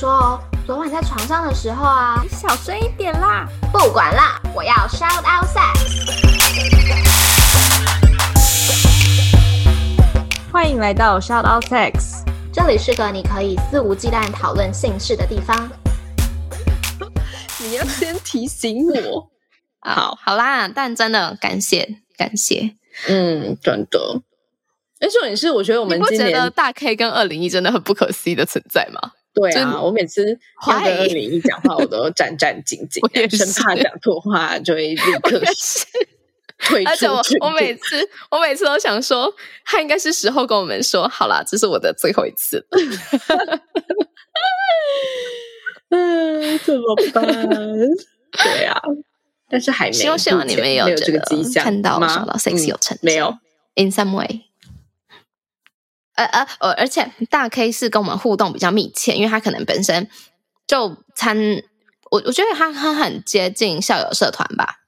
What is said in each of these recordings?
说哦，昨晚在床上的时候啊，你小声一点啦。不管啦，我要 shout out sex。欢迎来到 shout out sex，这里是个你可以肆无忌惮讨论性事的地方。你要先提醒我。好，好啦，但真的感谢感谢，嗯，真的。而且你是，我觉得我们今年觉得大 K 跟二零一真的很不可思议的存在吗？对啊，我每次要跟二零一讲话，我都 战战兢兢，我也生怕讲错话就会立刻 退出。而且我我每次我每次都想说，他应该是时候跟我们说，好啦，这是我的最后一次了。嗯，怎么办？对啊，但是还没，希望希望你们有这个迹象看到吗？到 sex 有成没有？In some way。呃呃呃，而且大 K 是跟我们互动比较密切，因为他可能本身就参，我我觉得他他很接近校友社团吧，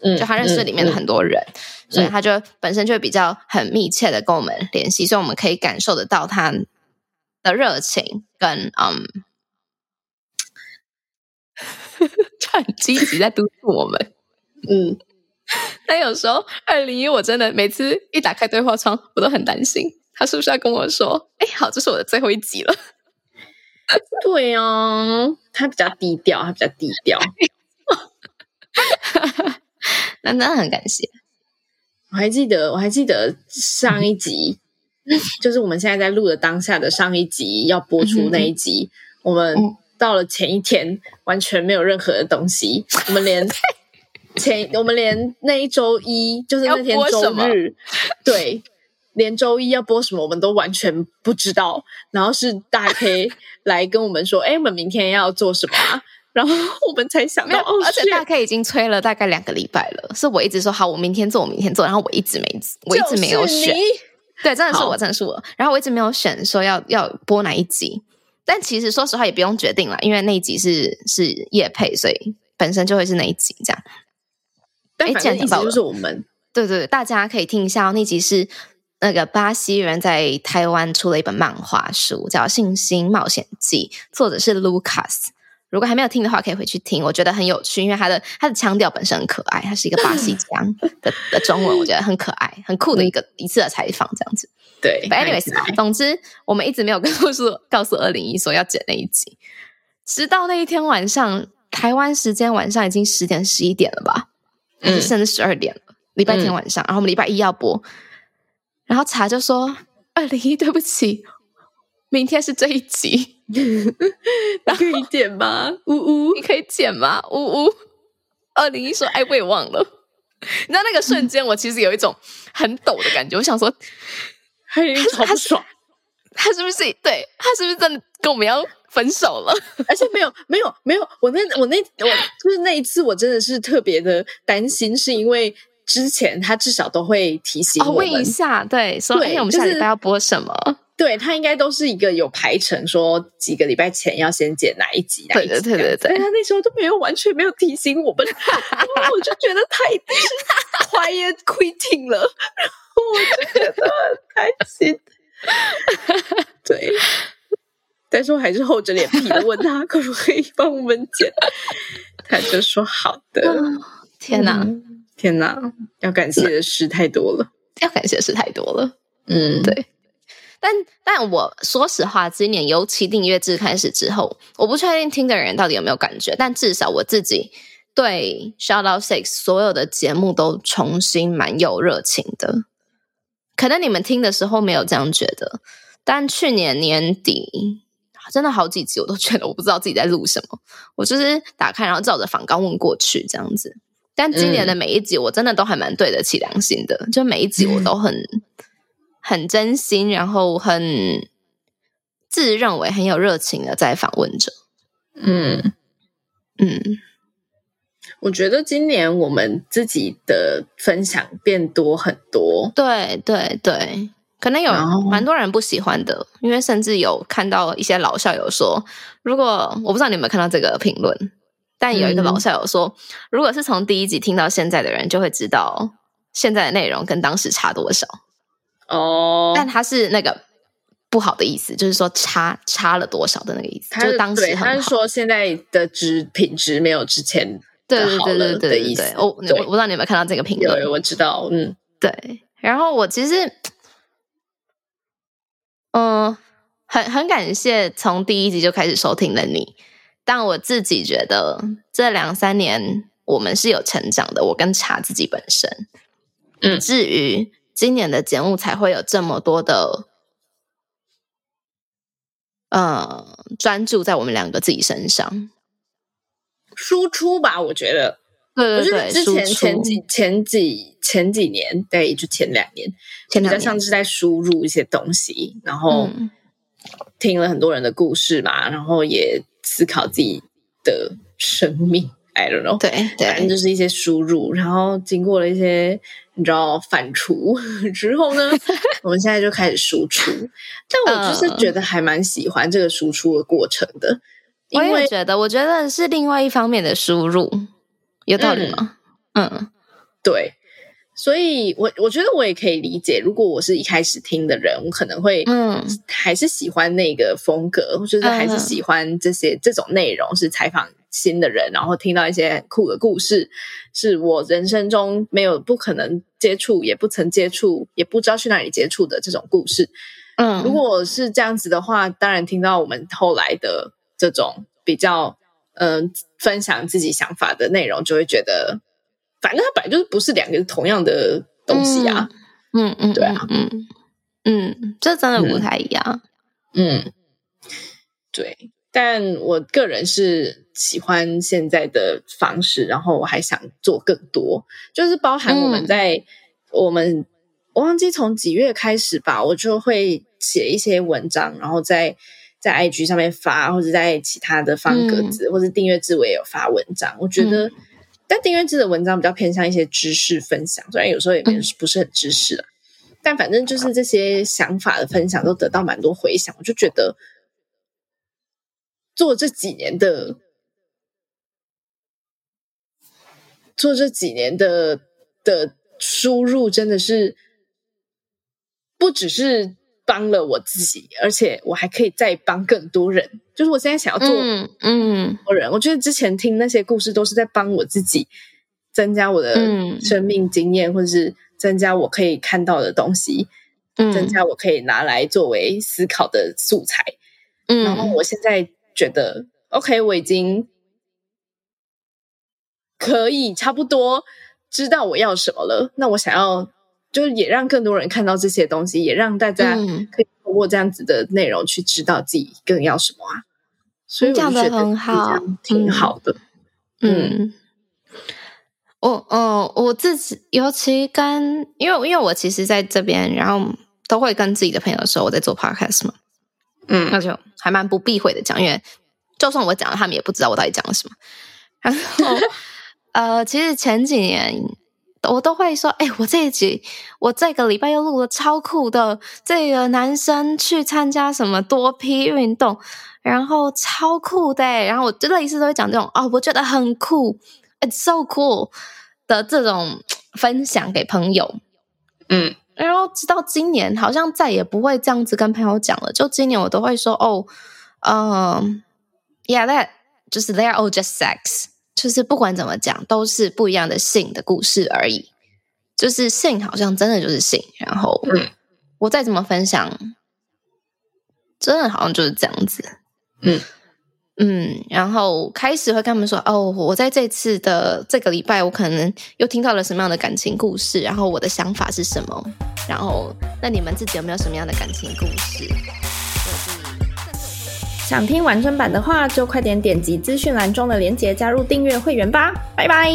嗯，就他认识里面的很多人，嗯嗯、所以他就本身就会比较很密切的跟我们联系，所以我们可以感受得到他的热情跟嗯，就很积极在督促我们，嗯，但有时候二零一我真的每次一打开对话窗，我都很担心。他是不是要跟我说：“哎，好，这是我的最后一集了。”对哦，他比较低调，他比较低调。那真的很感谢。我还记得，我还记得上一集，就是我们现在在录的当下的上一集要播出那一集，我们到了前一天完全没有任何的东西，我们连前我们连那一周一就是那天周日，对。连周一要播什么，我们都完全不知道。然后是大 K 来跟我们说：“哎，我们明天要做什么啊？”然后我们才想到，哦，而且大 K 已经催了大概两个礼拜了。是我一直说好，我明天做，我明天做，然后我一直没，我一直没有选。对，真的是我，真的是我。然后我一直没有选说要要播哪一集。但其实说实话，也不用决定了，因为那一集是是叶配，所以本身就会是那一集这样。但反正意思就是我们，对对对，大家可以听一下哦，那集是。那个巴西人在台湾出了一本漫画书，叫《信心冒险记》，作者是 Lucas。如果还没有听的话，可以回去听，我觉得很有趣，因为他的他的腔调本身很可爱，他是一个巴西腔 的的中文，我觉得很可爱，很酷的一个一次的采访，这样子。对，But anyways，总之我们一直没有告诉 告诉二零一说要剪那一集，直到那一天晚上，台湾时间晚上已经十点十一点了吧，嗯，甚至十二点了，礼拜天晚上，嗯、然后我们礼拜一要播。然后茶就说：“二零一，对不起，明天是这一集，然后可以剪吗？呜呜，你可以剪吗？呜呜。”二零一说：“哎，我也忘了。”你知道那个瞬间，我其实有一种很抖的感觉。我想说，嘿，好不爽他，他是不是对？他是不是真的跟我们要分手了？而且没有，没有，没有。我那我那我就是那一次，我真的是特别的担心，是因为。之前他至少都会提醒我们、哦、问一下，对，说哎，我们下礼拜要播什么？就是、对他应该都是一个有排程，说几个礼拜前要先剪哪一集，哪一集对对对对对。但他那时候都没有完全没有提醒我们，我就觉得太就是 quiet quitting 了，然后我就觉得很开心。对，但是我还是厚着脸皮的问他可不可以帮我们剪，他就说好的。天哪！嗯天哪，要感谢的事太多了，要感谢的事太多了。嗯，对。但但我说实话，今年尤其订阅制开始之后，我不确定听的人到底有没有感觉，但至少我自己对 Shout Out Six 所有的节目都重新蛮有热情的。可能你们听的时候没有这样觉得，但去年年底真的好几集，我都觉得我不知道自己在录什么，我就是打开然后照着访纲问过去这样子。但今年的每一集，我真的都还蛮对得起良心的，嗯、就每一集我都很很真心，然后很自认为很有热情的在访问着。嗯嗯，我觉得今年我们自己的分享变多很多。对对对，可能有蛮多人不喜欢的，因为甚至有看到一些老校友说，如果我不知道你有没有看到这个评论。但有一个老校友说，嗯、如果是从第一集听到现在的人，就会知道现在的内容跟当时差多少。哦，但他是那个不好的意思，就是说差差了多少的那个意思。他就是当时他是说现在的质品质没有之前的好了的意思。我我不知道你有没有看到这个评论？我知道。嗯，对。然后我其实，嗯、呃，很很感谢从第一集就开始收听的你。但我自己觉得这两三年我们是有成长的，我跟茶自己本身，嗯，至于今年的节目才会有这么多的。呃，专注在我们两个自己身上，输出吧。我觉得，对对对，之前前几前几前几年，对，就前两年，比较像是在输入一些东西，然后听了很多人的故事嘛，然后也思考自己的生命。I don't know，对对，反正就是一些输入，然后经过了一些。你知道反刍 之后呢，我们现在就开始输出。但我就是觉得还蛮喜欢这个输出的过程的。我也觉得，我觉得是另外一方面的输入，有道理吗？嗯，嗯对。所以我我觉得我也可以理解，如果我是一开始听的人，我可能会嗯，还是喜欢那个风格，或者是还是喜欢这些这种内容，是采访。新的人，然后听到一些酷的故事，是我人生中没有不可能接触，也不曾接触，也不知道去哪里接触的这种故事。嗯，如果是这样子的话，当然听到我们后来的这种比较，嗯、呃，分享自己想法的内容，就会觉得，反正它本来就是不是两个同样的东西啊。嗯嗯，对啊，嗯嗯，这真的不太一样。嗯，嗯对。但我个人是喜欢现在的方式，然后我还想做更多，就是包含我们在、嗯、我们我忘记从几月开始吧，我就会写一些文章，然后在在 IG 上面发，或者在其他的方格子、嗯、或者订阅制我也有发文章。我觉得，嗯、但订阅制的文章比较偏向一些知识分享，虽然有时候也没不是很知识、嗯、但反正就是这些想法的分享都得到蛮多回响，我就觉得。做这几年的，做这几年的的输入，真的是不只是帮了我自己，而且我还可以再帮更多人。就是我现在想要做，嗯，多人，我觉得之前听那些故事都是在帮我自己，增加我的生命经验，或者是增加我可以看到的东西，增加我可以拿来作为思考的素材。嗯，然后我现在。觉得 OK，我已经可以差不多知道我要什么了。那我想要，就是也让更多人看到这些东西，也让大家可以通过这样子的内容去知道自己更要什么啊。所以我觉得很好，挺好的。嗯，嗯我嗯，我自己尤其跟因为因为我其实在这边，然后都会跟自己的朋友说我在做 podcast 嘛。嗯，那就还蛮不避讳的讲，因为就算我讲了，他们也不知道我到底讲了什么。然后，呃，其实前几年我都会说，哎、欸，我这一集，我这个礼拜又录了超酷的，这个男生去参加什么多批运动，然后超酷的，然后我就类似都会讲这种，哦，我觉得很酷，it's so cool 的这种分享给朋友，嗯。然后直到今年，好像再也不会这样子跟朋友讲了。就今年，我都会说：“哦，嗯 yeah that 就是 they are all just sex，就是不管怎么讲，都是不一样的性的故事而已。就是性好像真的就是性，然后我再怎么分享，真的好像就是这样子。”嗯。嗯，然后开始会跟他们说哦，我在这次的这个礼拜，我可能又听到了什么样的感情故事，然后我的想法是什么，然后那你们自己有没有什么样的感情故事？想听完整版的话，就快点点击资讯栏中的链接加入订阅会员吧，拜拜。